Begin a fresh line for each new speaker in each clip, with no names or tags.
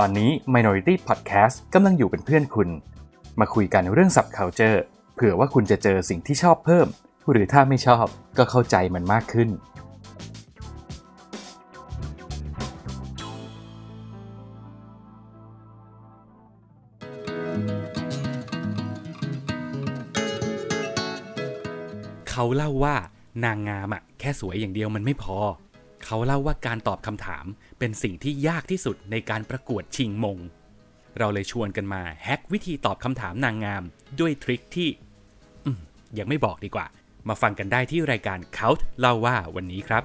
ตอนนี้ Minority Podcast กำลังอยู่เป็นเพื่อนคุณ มาคุยกันเรื่อง subculture เผื่อว่าคุณจะเจอสิ่งที่ชอบเพิ่ม หรือถ้าไม่ชอบก็เข้าใจมันมากขึ้น
เขาเล่าว่านางงามอะแค่สวยอย่างเดียวมันไม่พอ เขาเล่าว่าการตอบคำถามเป็นสิ่งที่ยากที่สุดในการประกวดชิงมง เราเลยชวนกันมาแฮกวิธีตอบคำถามนางงาม ด้วยทริคที่อยังไม่บอกดีกว่า มาฟังกันได้ที่รายการเขาเล่าว่าวันนี้ครับ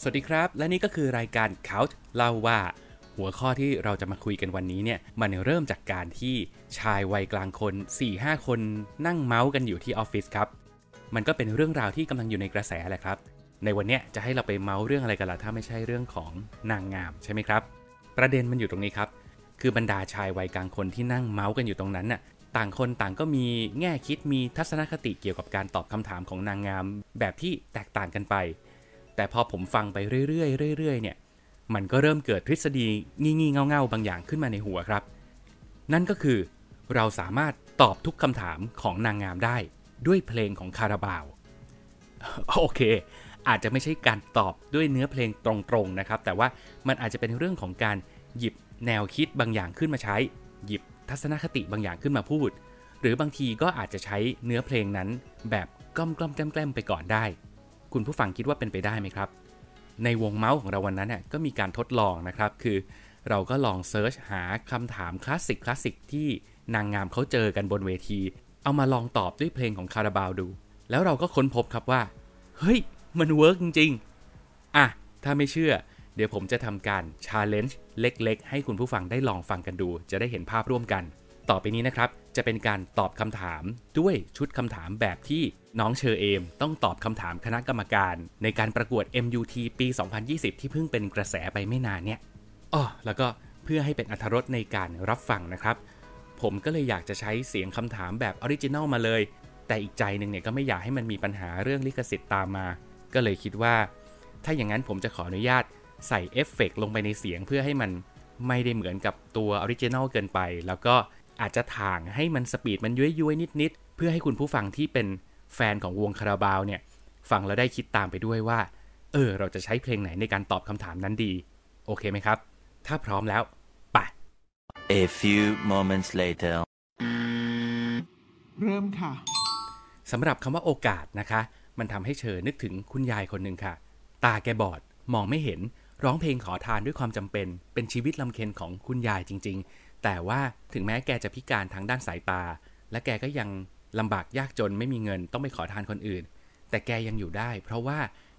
สวัสดีครับ และนี่ก็คือรายการ Couch เล่าว่า หัวข้อที่เราจะมาคุยกันวันนี้เนี่ย มันเริ่มจากการที่ชายวัยกลางคน 4-5 คนนั่งเมาส์กันอยู่ที่ออฟฟิศครับ มันก็เป็นเรื่องราวที่กำลังอยู่ในกระแสแหละครับ ในวันนี้จะให้เราไปเมาส์เรื่องอะไรกันล่ะถ้าไม่ใช่เรื่องของนางงามใช่ไหมครับ ประเด็นมันอยู่ตรงนี้ครับ คือบรรดาชายวัยกลางคนที่นั่งเมาส์กันอยู่ตรงนั้นน่ะต่างคนต่างก็มีแง่คิดมีทัศนคติเกี่ยวกับการตอบคำถามของนางงาม แบบที่แตกต่างกันไป แต่พอผมฟังไปเรื่อยๆเรื่อยๆเนี่ย มันก็เริ่มเกิดทฤษฎีงี่ๆเง่าๆบางอย่างขึ้นมาในหัวครับ นั่นก็คือ เราสามารถตอบทุกคำถามของนางงามได้ ด้วยเพลงของคาราบาว โอเค อาจจะไม่ใช่การตอบด้วยเนื้อเพลงตรงๆนะครับ แต่ว่ามันอาจจะเป็นเรื่องของการหยิบแนวคิดบางอย่างขึ้นมาใช้ หยิบทัศนคติบางอย่างขึ้นมาพูด หรือบางทีก็อาจจะใช้เนื้อเพลงนั้น แบบกล้อมกล้อมๆแกล้มๆไปก่อนได้ คุณผู้ฟังคิดว่าเป็นไปได้ไหมครับ ในวงเมาท์ของเราวันนั้นเนี่ยก็มีการทดลองนะครับ คือเราก็ลอง search หาคำถาม classic classic ที่นางงามเขาเจอกันบนเวที เอามาลองตอบด้วยเพลงของคาราบาวดู แล้วเราก็ค้นพบครับว่า เฮ้ย มัน work จริงๆ อะ ถ้าไม่เชื่อ เดี๋ยวผมจะทำการ challenge เล็กๆ ให้คุณผู้ฟังได้ลองฟังกันดู จะได้เห็นภาพร่วมกัน ต่อไปนี้นะครับ จะเป็นการตอบคำถามด้วยชุดคำถามแบบที่น้องเชอเอม ต้องตอบคำถามคณะกรรมการ ในการประกวด MUT ปี 2020 ที่เพิ่งเป็นกระแสไปไม่นานเนี่ยอ๋อแล้วก็เพื่อให้เป็นอรรถรสในการรับฟังนะครับ ผมก็เลยอยากจะใช้เสียงคำถามแบบ original มาเลย แต่อีกใจหนึ่งเนี่ยก็ไม่อยากให้มันมีปัญหาเรื่องลิขสิทธิ์ตามมา ก็เลยคิดว่า ถ้าอย่างนั้นผมจะขออนุญาตใส่เอฟเฟกต์ลงไปในเสียงเพื่อให้มันไม่ได้เหมือนกับตัว original เกินไป แล้วก็อาจจะถ่างให้มันสปีดมันย้วยๆนิดๆ เพื่อให้คุณผู้ฟังที่เป็นแฟนของวงคาราบาวเนี่ยฟังแล้วได้คิดตามไปด้วยว่า เออ เราจะใช้เพลงไหนในการตอบคำถามนั้นดี โอเคไหมครับ ถ้าพร้อมแล้ว
A few moments later.
เริ่มค่ะ
สำหรับคำว่าโอกาสนะคะ มันทำให้เชอนึกถึงคุณยายคนหนึ่งค่ะ ตาแกบอด มองไม่เห็น ร้องเพลงขอทานด้วยความจำเป็น เป็นชีวิตลำเค็ญของคุณยายจริง ๆ แต่ว่าถึงแม้แกจะพิการทางด้านสายตา และแกก็ยังลำบากยากจนไม่มีเงินต้องไปขอทานคนอื่น แต่แกยังอยู่ได้ เพราะว่า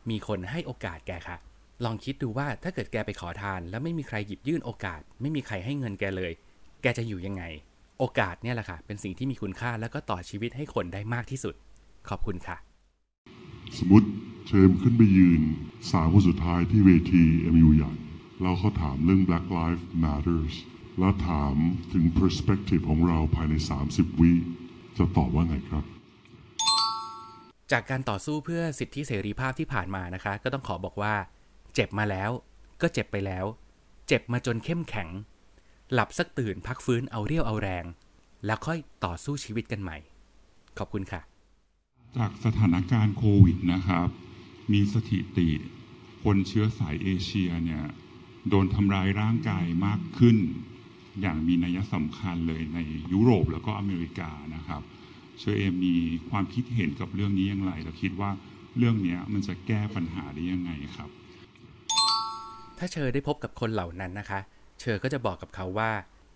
มีคนให้โอกาสแกค่ะ ลองคิดดูว่าถ้าเกิดแกไปขอทาน แล้วไม่มีใครหยิบยื่นโอกาส ไม่มีใครให้เงินแกเลย แกจะอยู่ยังไง โอกาสเนี่ยแหละค่ะ เป็นสิ่งที่มีคุณค่าแล้วก็ต่อชีวิตให้คนได้มากที่สุด ขอบคุณค่ะ
สมมติเชิญขึ้นไปยืนสามคนสุดท้ายที่เวที MU ใหญ่แล้วเขาถามเรื่อง Black Lives Matters แล้วถามถึง perspective ของเราภายใน 30 วิจะตอบว่าไงครับ
จากการต่อสู้เพื่อสิทธิเสรีภาพที่ผ่านมานะคะ ก็ต้องขอบอกว่า เจ็บมาแล้ว ก็เจ็บไปแล้ว เจ็บมาจนเข้มแข็ง หลับสักตื่นพักฟื้นเอาเรี่ยวเอาแรง แล้วค่อยต่อสู้ชีวิตกันใหม่ ขอบคุณค่ะ
จากสถานการณ์โควิดนะครับ มีสถิติ คนเชื้อสายเอเชียเนี่ยโดนทำร้ายร่างกายมากขึ้น อย่างมีนัยสำคัญเลยในยุโรปแล้วก็อเมริกานะครับเชอเอมมีความคิดเห็นกับเรื่องนี้อย่างไร แล้วคิดว่าเรื่องนี้มันจะแก้ปัญหาได้ยังไงครับ
ถ้าเชอได้พบกับคนเหล่านั้นนะคะ เชอก็จะบอกกับเขาว่า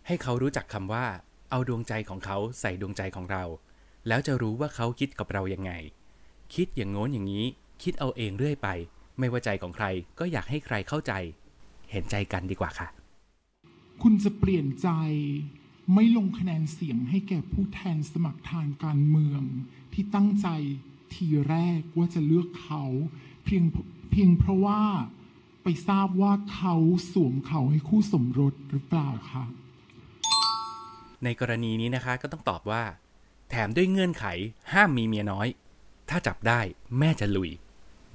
ให้เขารู้จักคำว่า เอาดวงใจของเขาใส่ดวงใจของเรา แล้วจะรู้ว่าเขาคิดกับเรายังไง คิดอย่างโน้นอย่างนี้ คิดเอาเองเรื่อยไป ไม่ว่าใจของใครก็อยากให้ใครเข้าใจ เห็นใจกันดีกว่าค่ะ
คุณจะเปลี่ยนใจไม่ลงคะแนนเสียงให้แก่ผู้แทนสมัครทางการเมือง ที่ตั้งใจทีแรกว่าจะเลือกเขา เพียงเพียงเพราะว่า ไปทราบว่าเขาสวมเขาให้คู่สมรสหรือเปล่าคะ
ในกรณีนี้นะคะก็ต้องตอบว่า แถมด้วยเงื่อนไขห้ามมีเมียน้อย ถ้าจับได้แม่จะลุย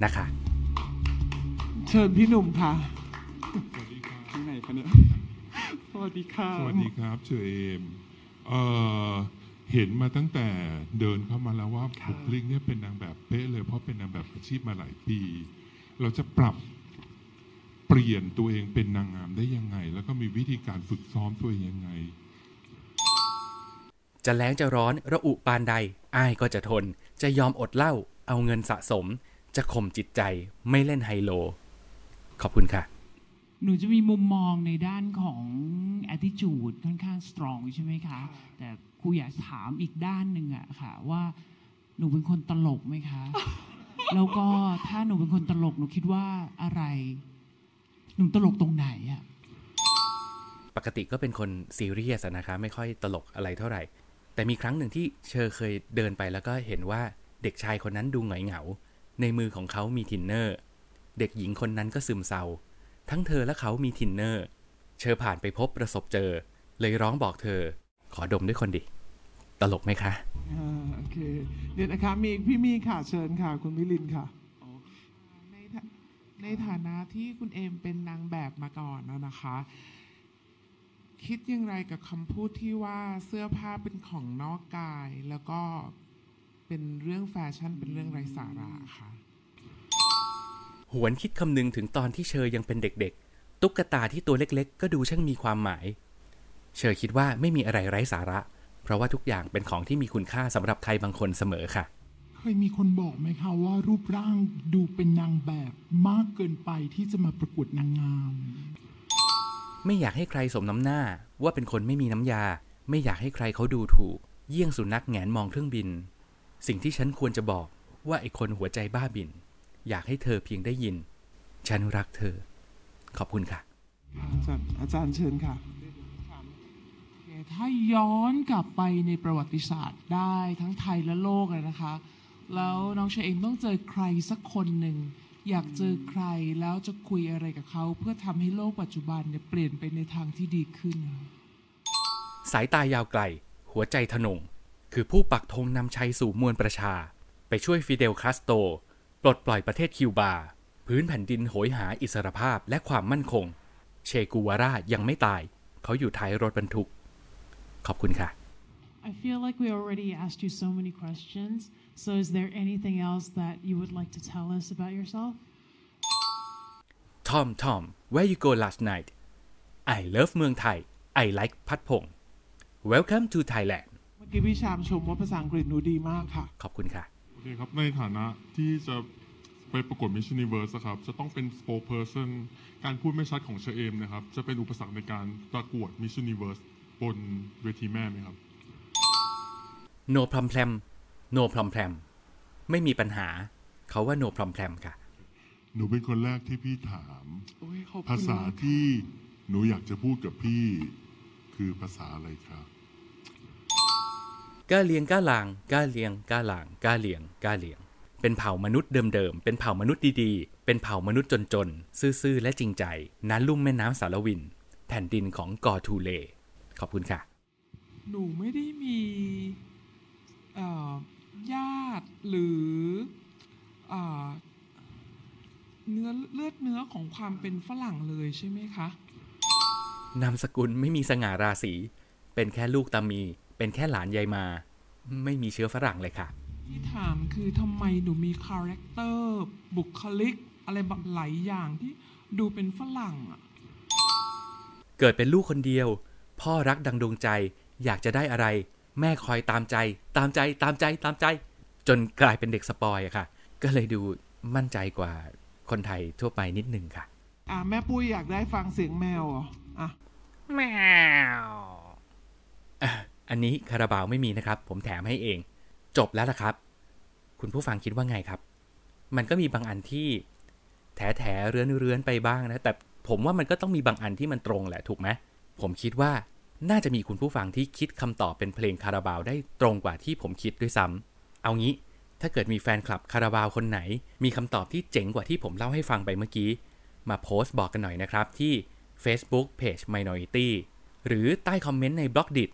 นะคะ
ทเชิญพี่หนุ่มค่ะ
สวัสดีครับ
ที่ไหนคะเนี่ยสวัสดีค่ะ
สวัสดีครับเชอเอมเอ่อเห็นมาตั้งแต่เดินเข้ามาแล้วว่า
ค่ะ
บุคลิกเนี่ยเป็นนางแบบเป๊ะเลยเพราะเป็นนางแบบอาชีพมาหลายปี เราจะปรับเปลี่ยนตัวเองเป็นนางงามได้ยังไง แล้วก็มีวิธีการฝึกซ้อมตัวเองยังไง
จะแล้งจะร้อนระอุปานใดอ้ายก็จะทน จะยอมอดเหล้าเอาเงินสะสม จะข่มจิตใจไม่เล่นไฮโล ขอบคุณค่ะ
หนูจะมีมุมมองในด้านของ attitude ค่อนข้าง strong ใช่ไหมคะ แต่ครูอยากถามอีกด้านหนึ่งอะค่ะ ว่าหนูเป็นคนตลกไหมคะ แล้วก็ถ้าหนูเป็นคนตลกหนูคิดว่าอะไร หนูตลกตรงไหนอะ
ปกติก็เป็นคนซีเรียสอะนะคะไม่ค่อยตลกอะไรเท่าไหร่ แต่มีครั้งหนึ่งที่เชอเคยเดินไปแล้วก็เห็นว่าเด็กชายคนนั้นดูหงอยเหงา ในมือของเขามีทินเนอร์ เด็กหญิงคนนั้นก็ซึมเศร้า ทั้งเธอและเขามีทินเนอร์ เชอผ่านไปพบประสบเจอ เลยร้องบอกเธอ ขอดมด้วยคนดิ ตลกไหมคะ
อ่าโอเคเดี๋ยวนะคะมีพี่มีค่ะเชิญค่ะ คุณวิลินค่ะ
ในฐา ในฐานะที่คุณเอมเป็นนางแบบมาก่อนนะนะคะ คิดอยังไรกับคำพูดที่ว่าเสื้อผ้าเป็นของนอกกาย แล้วก็เป็นเรื่องแฟชั่นเป็นเรื่องไร้สาระค่ะ
หวนคิดคำนึงถึงตอนที่เชอยังเป็นเด็กๆ ตุ๊กตาที่ตัวเล็กๆ ก็ดูช่างมีความหมาย เชอคิดว่าไม่มีอะไรไร้สาระ เพราะว่าทุกอย่างเป็นของที่มีคุณค่าสำหรับใครบางคนเสมอค่ะ
เคยมีคนบอกไหมคะว่ารูปร่างดูเป็นนางแบบมากเกินไปที่จะมาประกวดนางงาม
ไม่อยากให้ใครสมน้ำหน้าว่าเป็นคนไม่มีน้ำยา ไม่อยากให้ใครเขาดูถูก เยี่ยงสุนัขแหงนมองเครื่องบิน สิ่งที่ฉันควรจะบอกว่าไอ้คนหัวใจบ้าบิน อยากให้เธอเพียงได้ยิน ฉันรักเธอ ขอบคุณค่ะ
อาจารย์อาจารย์เชิญค่ะ
โอเคถ้าย้อนกลับไปในประวัติศาสตร์ได้ทั้งไทยและโลกเลยนะคะ แล้วน้องเชอเองต้องเจอใครสักคนหนึ่ง อยากเจอใครแล้วจะคุยอะไรกับเขา เพื่อทำให้โลกปัจจุบันเนี่ยเปลี่ยนไปในทางที่ดีขึ้นค่ะ
สายตายาวไกล หัวใจทนง คือผู้ปักธงนำชัยสู่มวลประชา ไปช่วยฟิเดลคาสโต ปลดปล่อยประเทศคิวบา พื้นแผ่นดินโหยหาอิสรภาพและความมั่นคง เชกูวาร่ายังไม่ตาย เขาอยู่ท้ายรถบรรทุก ขอบคุณค่ะ
I feel like we already asked you so many questions. So, is there anything else that you would like to tell us about yourself?
Tom Tom where you go last night I love เมืองไทย I like พัดพง Welcome to Thailand
เมื่อกี้พี่ชามชมว่าภาษาอังกฤษหนูดีมากค่ะ
ขอบคุณค่ะ
โอเคครับ ในฐานะที่จะไปประกวด Miss Universe อะครับ จะต้องเป็น spokesperson การพูดไม่ชัดของเชอเอมนะครับ จะเป็นอุปสรรคในการประกวด Miss Universe บนเวทีแม่ไหมครับ
No problem No problem ไม่มีปัญหา เขาว่า No problem ค่ะ
หนูเป็นคนแรกที่พี่ถาม
โอ้ยขอบคุณ
ภาษามา
ก
ที่หนูอยากจะพูดกับพี่ คือภาษาอะไรครับ
ก้าเลียงก้าลางก้าเลียงก้าลางก้าเลียงก้าเลียง เป็นเผ่ามนุษย์เดิมๆ เป็นเผ่ามนุษย์ดีๆ เป็นเผ่ามนุษย์จนๆ ซื่อๆ และจริงใจนั้นลุ่มแม่น้ำสารวิน แผ่นดินของกอทูเล ขอบคุณค่ะ
หนูไม่ได้มีเอ่อ ญาติหรือเอ่อเนื้อเลือดเนื้อของความเป็นฝรั่งเลยใช่ไหมคะ
นามสกุลไม่มีสง่าราศี เป็นแค่ลูกตามี เป็นแค่หลานยายมา ไม่มีเชื้อฝรั่งเลยค่ะ
ที่ถามคือทำไมหนูมีคาแรคเตอร์บุคลิก อะไรแบบหลายอย่างที่ดูเป็นฝรั่งอะ
เกิดเป็นลูกคนเดียว พ่อรักดังดวงใจ อยากจะได้อะไร แม่คอยตามใจ ตามใจตามใจตามใจ จนกลายเป็นเด็กสปอยอะค่ะ ก็เลยดูมั่นใจกว่าคนไทยทั่วไปนิดนึงค่ะ
อะแม่ปุ้ยอยากได้ฟังเสียงแมวเหรออะ
แมวอะอันนี้คาราบาวไม่มีนะครับ ผมแถมให้เอง จบแล้วล่ะครับ คุณผู้ฟังคิดว่าไงครับ มันก็มีบางอันที่แถแถเรือนเรือนๆไปบ้างนะ แต่ผมว่ามันก็ต้องมีบางอันที่มันตรงแหละถูกไหมผมคิดว่าน่าจะมีคุณผู้ฟังที่คิดคำตอบเป็นเพลงคาราบาวได้ตรงกว่าที่ผมคิดด้วยซ้ำ เอางี้ถ้าเกิดมีแฟนคลับคาราบาวคนไหน มีคำตอบที่เจ๋งกว่าที่ผมเล่าให้ฟังไปเมื่อกี้ มาโพสต์บอกกันหน่อยนะครับที่ Facebook Page Minority หรือใต้คอมเมนต์ในบล็อกดิ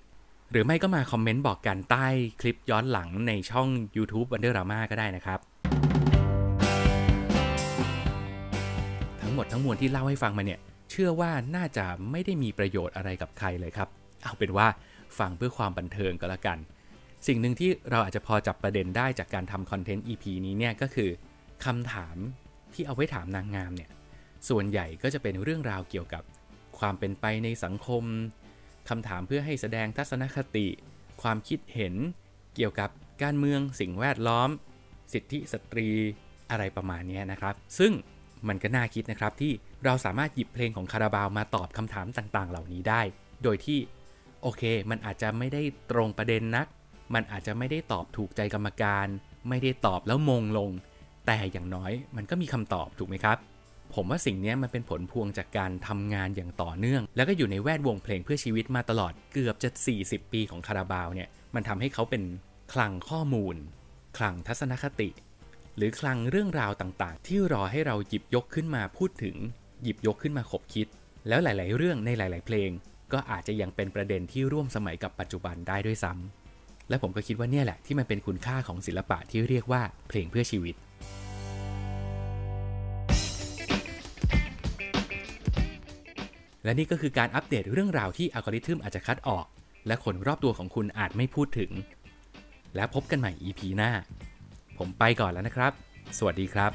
หรือไม่ก็มาคอมเมนต์บอกกันใต้คลิปย้อนหลังในช่อง YouTube Wonder Drama ก็ได้นะครับ ทั้งหมดทั้งมวลที่เล่าให้ฟังมาเนี่ย เชื่อว่าน่าจะไม่ได้มีประโยชน์อะไรกับใครเลยครับ เอาเป็นว่าฟังเพื่อความบันเทิงก็แล้วกัน สิ่งหนึ่งที่เราอาจจะพอจับประเด็นได้จากการทำคอนเทนต์ EP นี้เนี่ยก็คือคำถามที่เอาไว้ถามนางงามเนี่ยส่วนใหญ่ก็จะเป็นเรื่องราวเกี่ยวกับความเป็นไปในสังคมคำถามเพื่อให้แสดงทัศนคติ ความคิดเห็น เกี่ยวกับการเมืองสิ่งแวดล้อม สิทธิสตรีอะไรประมาณนี้นะครับ ซึ่งมันก็น่าคิดนะครับที่เราสามารถหยิบเพลงของคาราบาวมาตอบคำถามต่างๆ เหล่านี้ได้ โดยที่โอเค มันอาจจะไม่ได้ตรงประเด็นนัก มันอาจจะไม่ได้ตอบถูกใจกรรมการ ไม่ได้ตอบแล้วมงลง แต่อย่างน้อยมันก็มีคำตอบถูกไหมครับ ผมว่าสิ่งนี้มันเป็นผลพวงจากการทำงานอย่างต่อเนื่อง แล้วก็อยู่ในแวดวงเพลงเพื่อชีวิตมาตลอดเกือบจะ 40 ปีของคาราบาวเนี่ยมันทำให้เขาเป็นคลังข้อมูล คลังทัศนคติ หรือคลังเรื่องราวต่างๆ ที่รอให้เราหยิบยกขึ้นมาพูดถึง หยิบยกขึ้นมาขบคิด แล้วหลาย ๆ เรื่องในหลาย ๆ เพลง ก็อาจจะยังเป็นประเด็นที่ร่วมสมัยกับปัจจุบันได้ด้วยซ้ำ และผมก็คิดว่าเนี่ยแหละที่มันเป็นคุณค่าของศิลปะที่เรียกว่าเพลงเพื่อชีวิตและนี่ก็คือการอัปเดตเรื่องราวที่อัลกอริทึมอาจจะคัดออก และคนรอบตัวของคุณอาจไม่พูดถึง แล้วพบกันใหม่ EP หน้า ผมไปก่อนแล้วนะครับ สวัสดีครับ